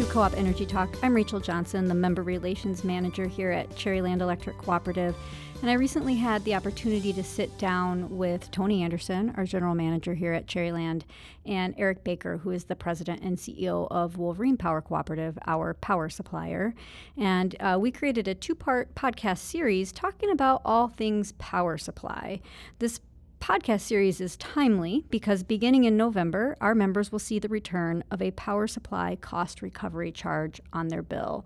to Co op Energy Talk. I'm Rachel Johnson, the Member Relations Manager here at Cherryland Electric Cooperative. And I recently had the opportunity to sit down with Tony Anderson, our General Manager here at Cherryland, and Eric Baker, who is the President and CEO of Wolverine Power Cooperative, our power supplier. And uh, we created a two part podcast series talking about all things power supply. This podcast series is timely because beginning in November, our members will see the return of a power supply cost recovery charge on their bill.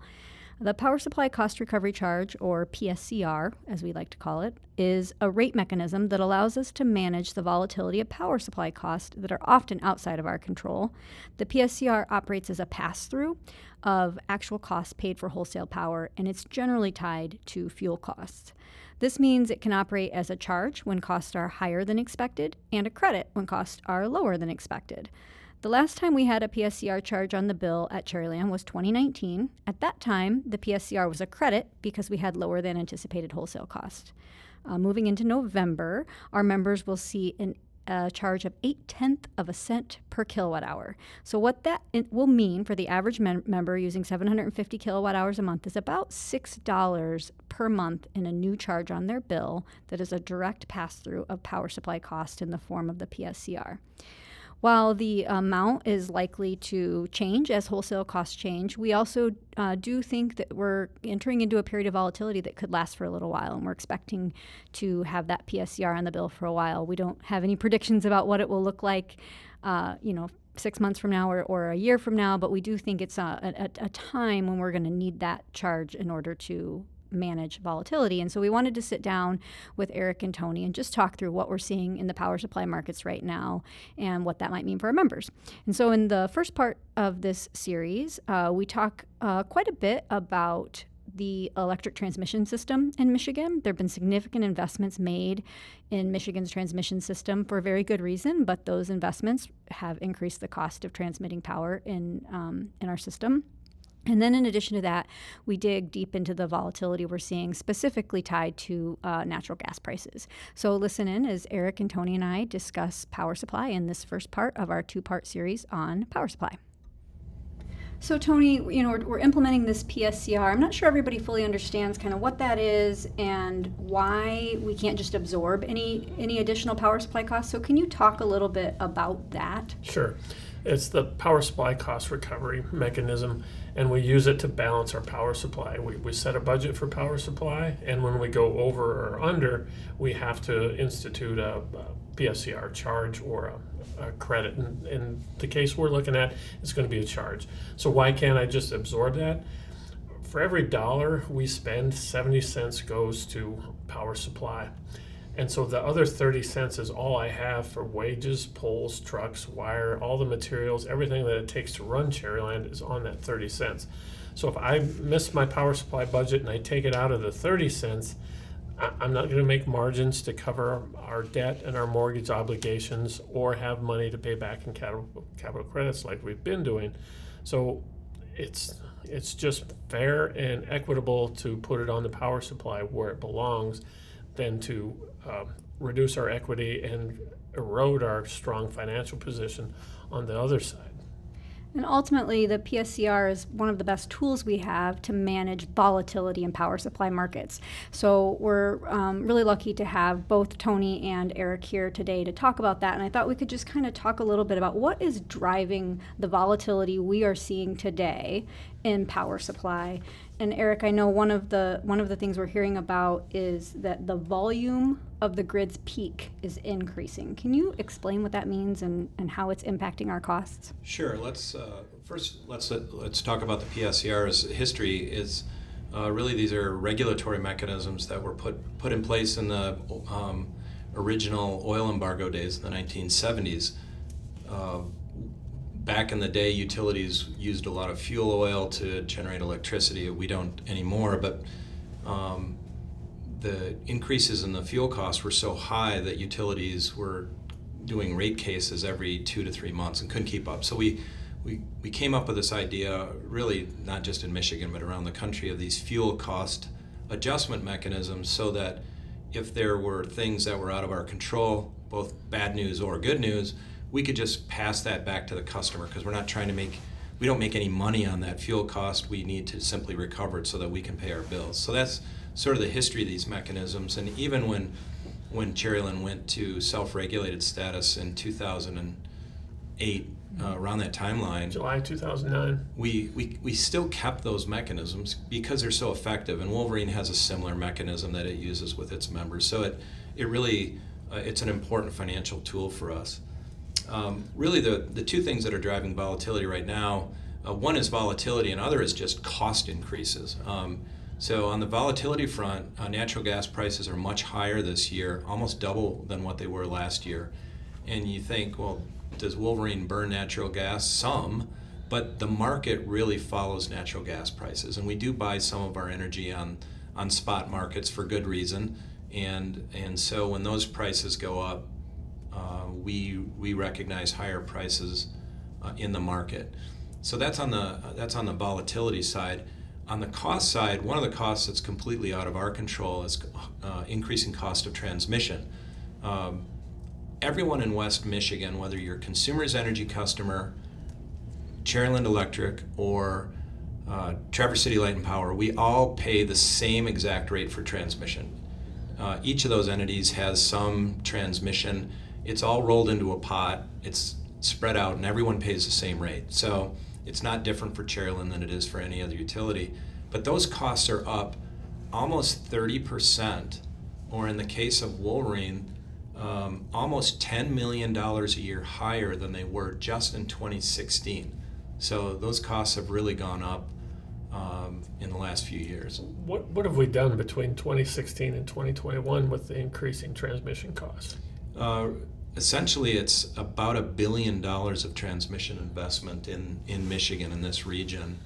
The Power Supply Cost Recovery Charge, or PSCR, as we like to call it, is a rate mechanism that allows us to manage the volatility of power supply costs that are often outside of our control. The PSCR operates as a pass through of actual costs paid for wholesale power, and it's generally tied to fuel costs. This means it can operate as a charge when costs are higher than expected and a credit when costs are lower than expected. The last time we had a PSCR charge on the bill at Cherryland was 2019. At that time, the PSCR was a credit because we had lower than anticipated wholesale cost. Uh, moving into November, our members will see an a charge of 8 tenth of a cent per kilowatt hour. So, what that will mean for the average mem- member using 750 kilowatt hours a month is about $6 per month in a new charge on their bill that is a direct pass through of power supply cost in the form of the PSCR. While the amount is likely to change as wholesale costs change, we also uh, do think that we're entering into a period of volatility that could last for a little while, and we're expecting to have that PSCR on the bill for a while. We don't have any predictions about what it will look like, uh, you know, six months from now or, or a year from now, but we do think it's a, a, a time when we're going to need that charge in order to manage volatility. And so we wanted to sit down with Eric and Tony and just talk through what we're seeing in the power supply markets right now and what that might mean for our members. And so in the first part of this series, uh, we talk uh, quite a bit about the electric transmission system in Michigan. There have been significant investments made in Michigan's transmission system for a very good reason, but those investments have increased the cost of transmitting power in um, in our system. And then, in addition to that, we dig deep into the volatility we're seeing specifically tied to uh, natural gas prices. So, listen in as Eric and Tony and I discuss power supply in this first part of our two part series on power supply. So, Tony, you know, we're, we're, implementing this PSCR. I'm not sure everybody fully understands kind of what that is and why we can't just absorb any any additional power supply costs. So, can you talk a little bit about that? Sure. It's the power supply cost recovery mechanism and we use it to balance our power supply. We, we set a budget for power supply, and when we go over or under, we have to institute a, a PSCR charge or a, a credit. And in the case we're looking at, it's going to be a charge. So why can't I just absorb that? For every dollar we spend, 70 cents goes to power supply. And so the other 30 cents is all I have for wages, poles, trucks, wire, all the materials, everything that it takes to run Cherryland is on that 30 cents. So if I miss my power supply budget and I take it out of the 30 cents, I'm not going to make margins to cover our debt and our mortgage obligations or have money to pay back in capital, capital credits like we've been doing. So it's it's just fair and equitable to put it on the power supply where it belongs than to uh, reduce our equity and erode our strong financial position on the other side. And ultimately, the PSCR is one of the best tools we have to manage volatility in power supply markets. So we're um, really lucky to have both Tony and Eric here today to talk about that. And I thought we could just kind of talk a little bit about what is driving the volatility we are seeing today in power supply and Eric, I know one of the one of the things we're hearing about is that the volume of the grid's peak is increasing. Can you explain what that means and, and how it's impacting our costs? Sure. Let's uh, first let's uh, let's talk about the PSCR's history. Is uh, really these are regulatory mechanisms that were put put in place in the um, original oil embargo days in the 1970s back in the day, utilities used a lot of fuel oil to generate electricity. We don't anymore, but um, the increases in the fuel costs were so high that utilities were doing rate cases every two to three months and couldn't keep up. So we we, we came up with this idea, really not just in Michigan but around the country, of these fuel cost adjustment mechanisms so that if there were things that were out of our control, both bad news or good news, we could just pass that back to the customer because we're not trying to make we don't make any money on that fuel cost. We need to simply recover it so that we can pay our bills. So that's sort of the history of these mechanisms. And even when when Cherryland went to self-regulated status in 2008, uh, around that timeline, July 2009. we, we, we still kept those mechanisms because they're so effective. And Wolverine has a similar mechanism that it uses with its members. So it, it really, uh, it's an important financial tool for us. Um, really, the, the two things that are driving volatility right now uh, one is volatility, and other is just cost increases. Um, so on the volatility front, uh, natural gas prices are much higher this year, almost double than what they were last year. And you think, well, does Wolverine burn natural gas? Some, but the market really follows natural gas prices, and we do buy some of our energy on on spot markets for good reason. And and so when those prices go up, uh, we we recognize higher prices uh, in the market. So that's on the that's on the volatility side. On the cost side, one of the costs that's completely out of our control is uh, increasing cost of transmission. Um, everyone in West Michigan, whether you're Consumers Energy customer, Cherryland Electric, or uh, Traverse City Light and Power, we all pay the same exact rate for transmission. Uh, each of those entities has some transmission. It's all rolled into a pot. It's spread out, and everyone pays the same rate. So it's not different for Cherryland than it is for any other utility. But those costs are up almost 30%, or in the case of Wolverine, um, almost $10 million a year higher than they were just in 2016. So those costs have really gone up um, in the last few years. What, what have we done between 2016 and 2021 with the increasing transmission costs? Uh, essentially, it's about a billion dollars of transmission investment in, in Michigan in this region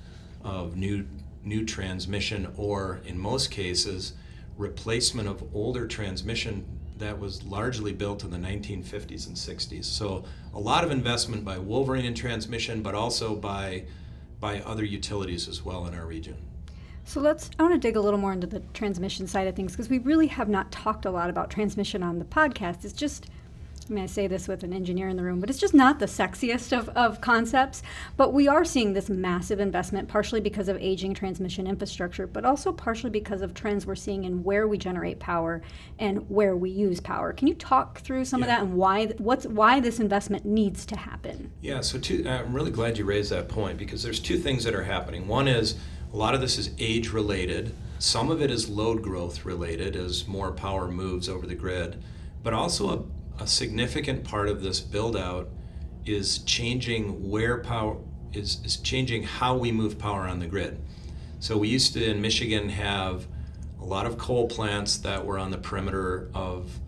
of new new transmission, or in most cases, replacement of older transmission that was largely built in the 1950s and 60s. So a lot of investment by Wolverine in transmission, but also by by other utilities as well in our region. So let's, I want to dig a little more into the transmission side of things because we really have not talked a lot about transmission on the podcast. It's just, I mean, I say this with an engineer in the room, but it's just not the sexiest of, of concepts. But we are seeing this massive investment, partially because of aging transmission infrastructure, but also partially because of trends we're seeing in where we generate power and where we use power. Can you talk through some of that and why what's why this investment needs to happen? Yeah, so two, uh, I'm really glad you raised that point because there's two things that are happening. One is a lot of this is age related. Some of it is load growth related as more power moves over the grid, but also a, significant part of this build out is changing where power is, is changing how we move power on the grid. So we used to in Michigan have a lot of coal plants that were on the perimeter of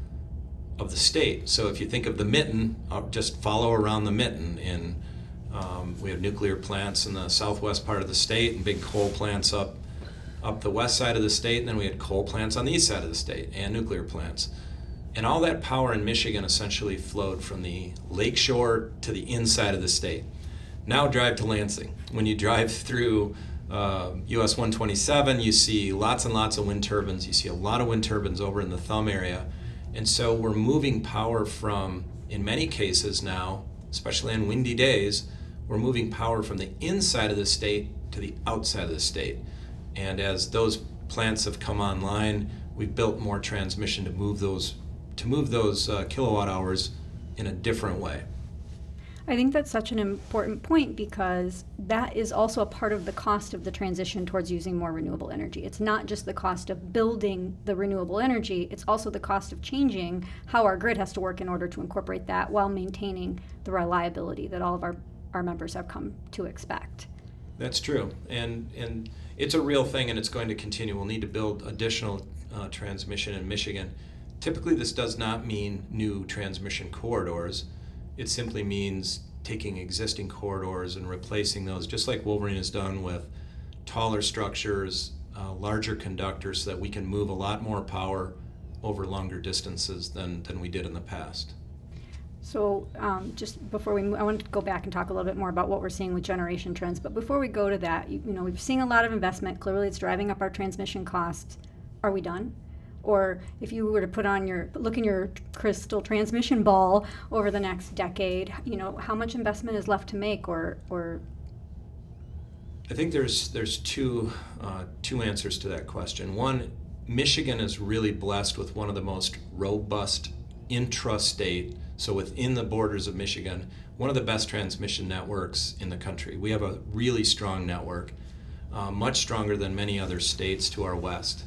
of the state. So if you think of the mitten, uh, just follow around the mitten. In um, we have nuclear plants in the southwest part of the state and big coal plants up up the west side of the state, and then we had coal plants on the east side of the state and nuclear plants. And all that power in Michigan essentially flowed from the lakeshore to the inside of the state. Now drive to Lansing. When you drive through uh, US 127, you see lots and lots of wind turbines. You see a lot of wind turbines over in the thumb area. And so we're moving power from, in many cases now, especially on windy days, we're moving power from the inside of the state to the outside of the state. And as those plants have come online, we've built more transmission to move those to move those uh, kilowatt hours in a different way. I think that's such an important point because that is also a part of the cost of the transition towards using more renewable energy. It's not just the cost of building the renewable energy, it's also the cost of changing how our grid has to work in order to incorporate that while maintaining the reliability that all of our, our members have come to expect. That's true, and and it's a real thing, and it's going to continue. We'll need to build additional uh, transmission in Michigan. Typically, this does not mean new transmission corridors. It simply means taking existing corridors and replacing those, just like Wolverine has done with taller structures, uh, larger conductors, so that we can move a lot more power over longer distances than, than we did in the past. So, um, just before we, move, I want to go back and talk a little bit more about what we're seeing with generation trends. But before we go to that, you, you know, we've seen a lot of investment. Clearly, it's driving up our transmission costs. Are we done? Or if you were to put on your look in your crystal transmission ball over the next decade, you know, how much investment is left to make, or or I think there's there's two uh, two answers to that question. One, Michigan is really blessed with one of the most robust intrastate, so within the borders of Michigan, one of the best transmission networks in the country. We have a really strong network, uh, much stronger than many other states to our west.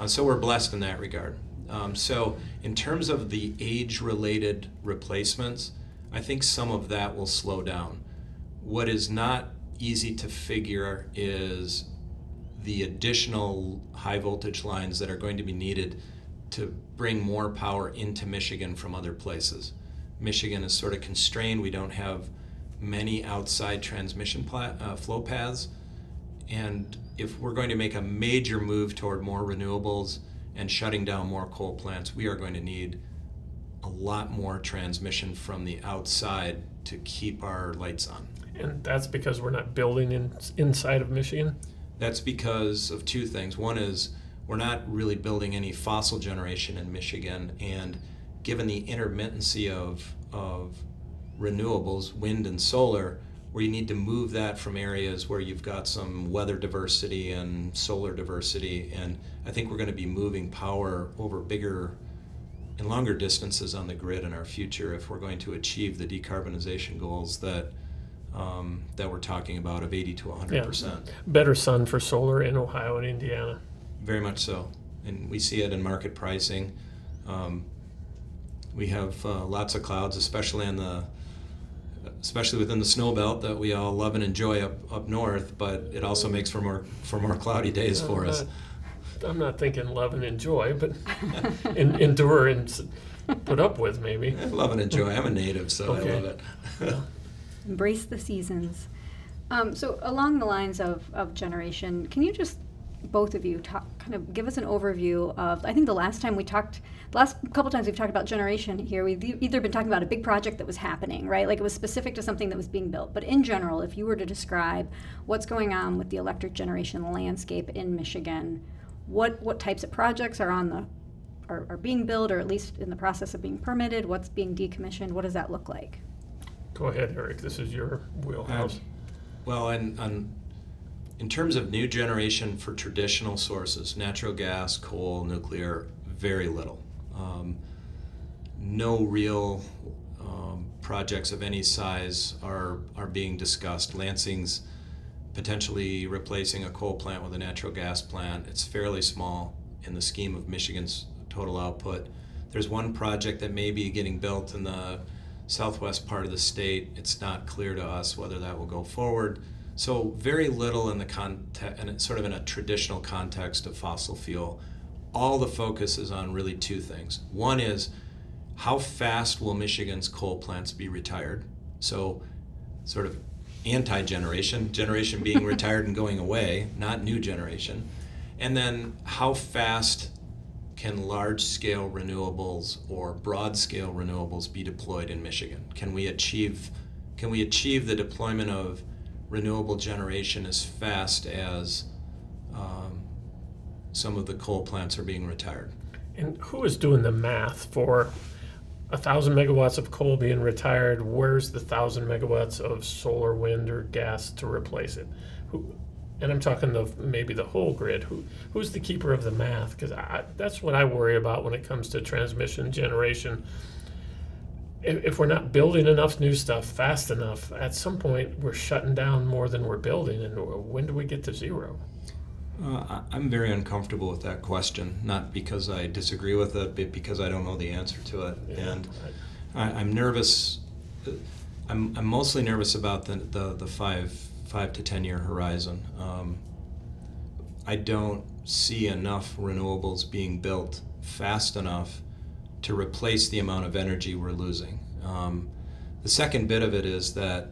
Uh, so we're blessed in that regard. Um, so in terms of the age-related replacements, I think some of that will slow down. What is not easy to figure is the additional high voltage lines that are going to be needed to bring more power into Michigan from other places. Michigan is sort of constrained. We don't have many outside transmission pla- uh, flow paths. And if we're going to make a major move toward more renewables and shutting down more coal plants, we are going to need a lot more transmission from the outside to keep our lights on. And that's because we're not building in, inside of Michigan? That's because of two things. One is we're not really building any fossil generation in Michigan, and given the intermittency of, of renewables, wind and solar, where you need to move that from areas where you've got some weather diversity and solar diversity. And I think we're going to be moving power over bigger and longer distances on the grid in our future if we're going to achieve the decarbonization goals that um, that we're talking about of 80 to 100 yeah. percent. Better sun for solar in Ohio and Indiana. Very much so, and we see it in market pricing. Um, we have uh, lots of clouds, especially on the especially within the snow belt that we all love and enjoy up, up north, but it also makes for more for more cloudy days for us. I'm not thinking love and enjoy, but in, endure and put up with maybe. love and enjoy. I'm a native, so okay. I love it. Embrace the seasons. Um, so along the lines of, of generation, can you just both of you talk, kind of give us an overview of i think the last time we talked the last couple times we've talked about generation here we've either been talking about a big project that was happening right? Like it was specific to something that was being built. But in general if you were to describe what's going on with the electric generation landscape in michigan what what types of projects are on the are, are being built or at least in the process of being permitted? What's being decommissioned? What does that look like? Go ahead eric. This is your wheelhouse. Um, well and, and in terms of new generation for traditional sources, natural gas, coal, nuclear, very little. Um, no real um, projects of any size are, are being discussed. Lansing's potentially replacing a coal plant with a natural gas plant. It's fairly small in the scheme of Michigan's total output. There's one project that may be getting built in the southwest part of the state. It's not clear to us whether that will go forward. So very little in the context, and sort of in a traditional context of fossil fuel. All the focus is on really two things. One is how fast will Michigan's coal plants be retired? So, sort of anti-generation, generation being retired and going away, not new generation. And then how fast can large-scale renewables or broad-scale renewables be deployed in Michigan? Can we achieve can we achieve the deployment of renewable generation as fast as um, some of the coal plants are being retired. And who is doing the math for a thousand megawatts of coal being retired? Where's the thousand megawatts of solar, wind, or gas to replace it? Who, and I'm talking the maybe the whole grid. Who who's the keeper of the math? Because that's what I worry about when it comes to transmission generation if we're not building enough new stuff fast enough, at some point we're shutting down more than we're building. And when do we get to zero? Uh, I'm very uncomfortable with that question, not because I disagree with it, but because I don't know the answer to it. Yeah, and I, am nervous. I'm, I'm mostly nervous about the, the, the five five to ten year horizon. Um, I don't see enough renewables being built fast enough to replace the amount of energy we're losing. Um, the second bit of it is that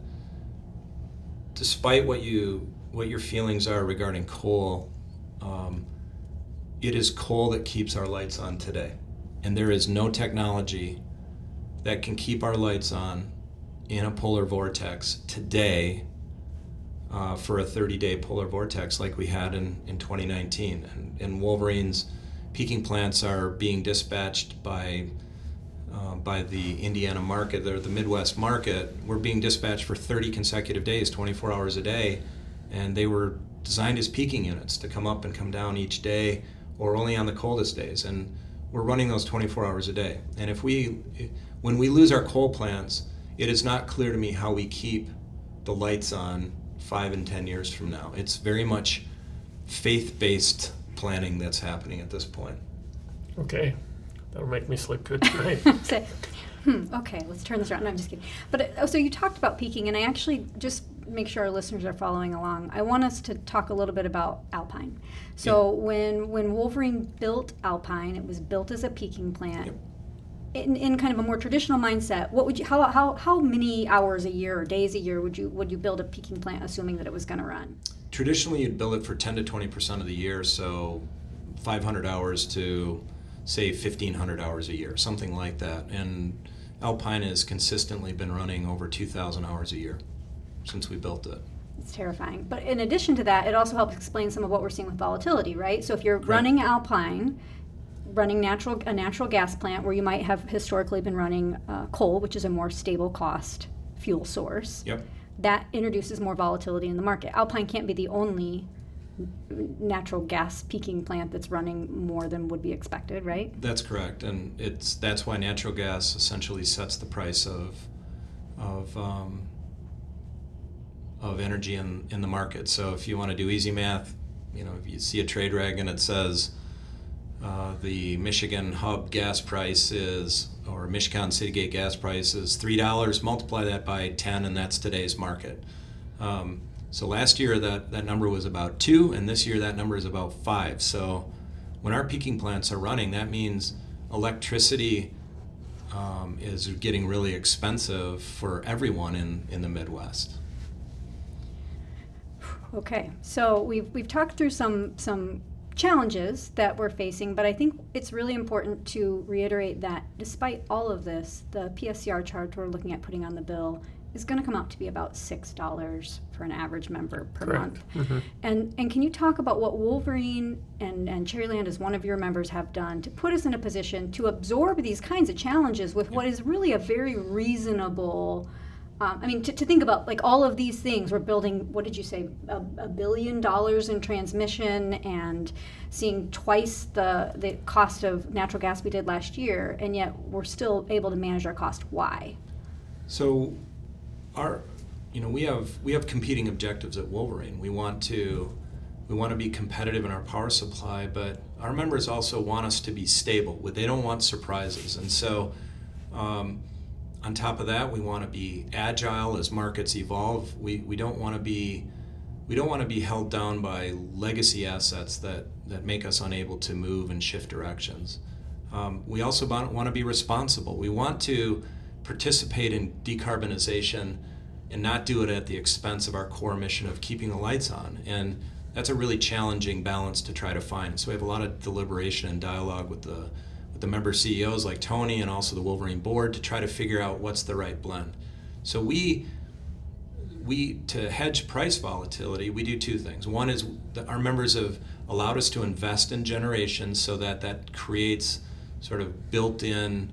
despite what you what your feelings are regarding coal, um, it is coal that keeps our lights on today, and there is no technology that can keep our lights on in a polar vortex today uh, for a 30-day polar vortex like we had in, in 2019. And, and Wolverine's peaking plants are being dispatched by uh, by the Indiana market or the Midwest market. We're being dispatched for 30 consecutive days, 24 hours a day, and they were designed as peaking units to come up and come down each day or only on the coldest days. And we're running those 24 hours a day. And if we, when we lose our coal plants, it is not clear to me how we keep the lights on five and 10 years from now. It's very much faith based planning that's happening at this point. Okay, that'll make me sleep good tonight. Say, hmm, okay, let's turn this around. No, I'm just kidding. But uh, so you talked about peaking, and I actually just make sure our listeners are following along. I want us to talk a little bit about Alpine. So Yeah. when when Wolverine built Alpine, it was built as a peaking plant. Yep. In, in kind of a more traditional mindset, what would you how, how how many hours a year or days a year would you would you build a peaking plant, assuming that it was going to run? Traditionally, you'd bill it for 10 to 20 percent of the year, so 500 hours to say 1,500 hours a year, something like that. And Alpine has consistently been running over 2,000 hours a year since we built it. It's terrifying. But in addition to that, it also helps explain some of what we're seeing with volatility, right? So if you're Correct. running Alpine, running natural a natural gas plant where you might have historically been running uh, coal, which is a more stable cost fuel source, Yep. That introduces more volatility in the market. Alpine can't be the only natural gas peaking plant that's running more than would be expected, right? That's correct, and it's that's why natural gas essentially sets the price of of um, of energy in, in the market. So if you want to do easy math, you know, if you see a trade rag and it says uh, the Michigan hub gas price is, or Michigan City Gate gas price is three dollars. Multiply that by ten, and that's today's market. Um, so last year that, that number was about two, and this year that number is about five. So when our peaking plants are running, that means electricity um, is getting really expensive for everyone in, in the Midwest. Okay, so we've, we've talked through some, some challenges that we're facing, but I think it's really important to reiterate that despite all of this, the PSCR charge we're looking at putting on the bill is going to come out to be about $6 for an average member per Correct. month. Mhm. And, and can you talk about what Wolverine and, and Cherryland, as one of your members, have done to put us in a position to absorb these kinds of challenges with what is really a very reasonable um, I mean, to, to think about like all of these things, we're building, what did you say, a, a billion dollars in transmission and seeing twice the, the cost of natural gas we did last year, and yet we're still able to manage our cost. Why? So, our, you know, we have we have competing objectives at Wolverine. We want to we want to be competitive in our power supply, but our members also want us to be stable. They don't want surprises, and so. Um, on top of that, we want to be agile as markets evolve. We, we don't want to be we don't want to be held down by legacy assets that, that make us unable to move and shift directions. Um, we also want, want to be responsible. We want to participate in decarbonization and not do it at the expense of our core mission of keeping the lights on. And that's a really challenging balance to try to find. So we have a lot of deliberation and dialogue with the with the member CEOs like Tony and also the Wolverine board to try to figure out what's the right blend. So we we to hedge price volatility, we do two things. One is our members have allowed us to invest in generation so that that creates sort of built-in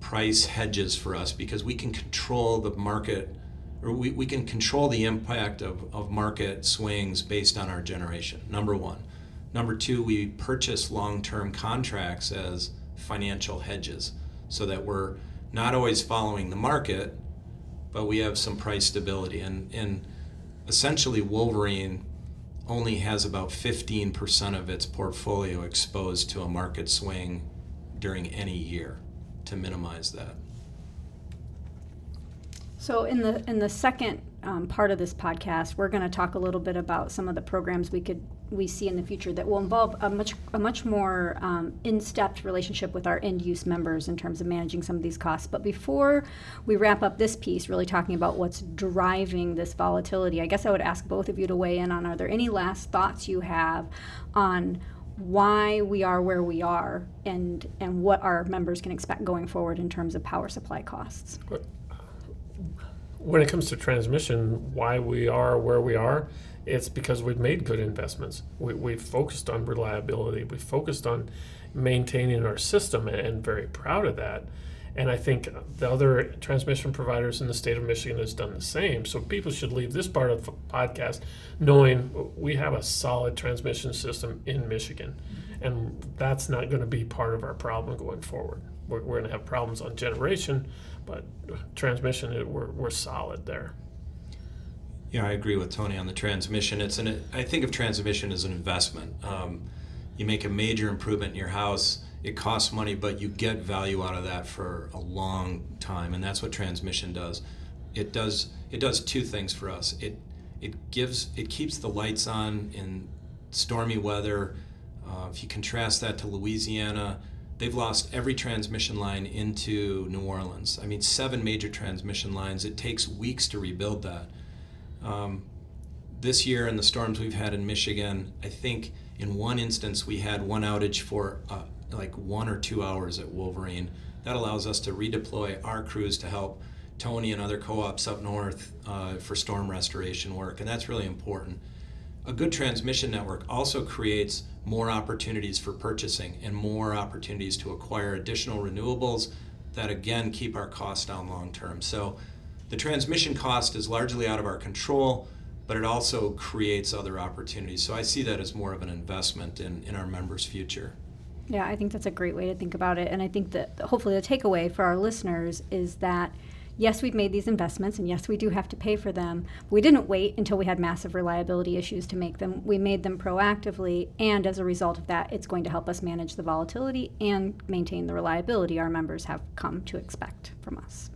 price hedges for us because we can control the market or we, we can control the impact of, of market swings based on our generation number one number two we purchase long-term contracts as financial hedges so that we're not always following the market but we have some price stability. And, and essentially wolverine only has about 15% of its portfolio exposed to a market swing during any year to minimize that. So in the in the second um, part of this podcast, we're going to talk a little bit about some of the programs we could we see in the future that will involve a much a much more um, in-depth relationship with our end use members in terms of managing some of these costs. But before we wrap up this piece, really talking about what's driving this volatility, I guess I would ask both of you to weigh in on: Are there any last thoughts you have on why we are where we are and and what our members can expect going forward in terms of power supply costs? When it comes to transmission, why we are where we are, it's because we've made good investments. We, we've focused on reliability. We've focused on maintaining our system, and, very proud of that. And I think the other transmission providers in the state of Michigan has done the same. So people should leave this part of the podcast knowing we have a solid transmission system in Michigan. And that's not going to be part of our problem going forward. We're, we're going to have problems on generation, but transmission, we're, we're solid there. Yeah, I agree with Tony on the transmission. It's an I think of transmission as an investment. Um, you make a major improvement in your house, it costs money, but you get value out of that for a long time, and that's what transmission does. It does it does two things for us. It it gives it keeps the lights on in stormy weather. Uh, if you contrast that to Louisiana, they've lost every transmission line into New Orleans. I mean, seven major transmission lines. It takes weeks to rebuild that. Um, this year, in the storms we've had in Michigan, I think in one instance we had one outage for uh, like one or two hours at Wolverine. That allows us to redeploy our crews to help Tony and other co ops up north uh, for storm restoration work, and that's really important. A good transmission network also creates more opportunities for purchasing and more opportunities to acquire additional renewables that again keep our costs down long term. So the transmission cost is largely out of our control, but it also creates other opportunities. So I see that as more of an investment in, in our members' future. Yeah, I think that's a great way to think about it. And I think that hopefully the takeaway for our listeners is that yes, we've made these investments, and yes, we do have to pay for them. We didn't wait until we had massive reliability issues to make them. We made them proactively, and as a result of that, it's going to help us manage the volatility and maintain the reliability our members have come to expect from us.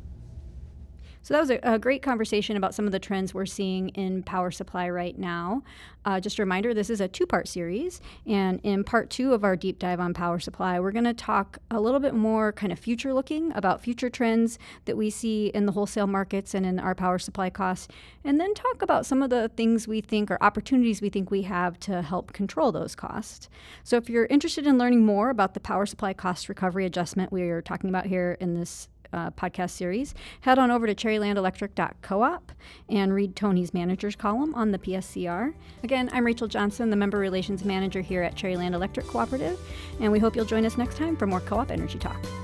So that was a, a, great conversation about some of the trends we're seeing in power supply right now. Uh, just a reminder this is a two part series. And in part two of our deep dive on power supply, we're going to talk a little bit more kind of future looking about future trends that we see in the wholesale markets and in our power supply costs. And then talk about some of the things we think or opportunities we think we have to help control those costs. So if you're interested in learning more about the power supply cost recovery adjustment we are talking about here in this uh, podcast series, head on over to cherrylandelectric.coop and read Tony's manager's column on the PSCR. Again, I'm Rachel Johnson, the Member Relations Manager here at Cherryland Electric Cooperative, and we hope you'll join us next time for more co op energy talk.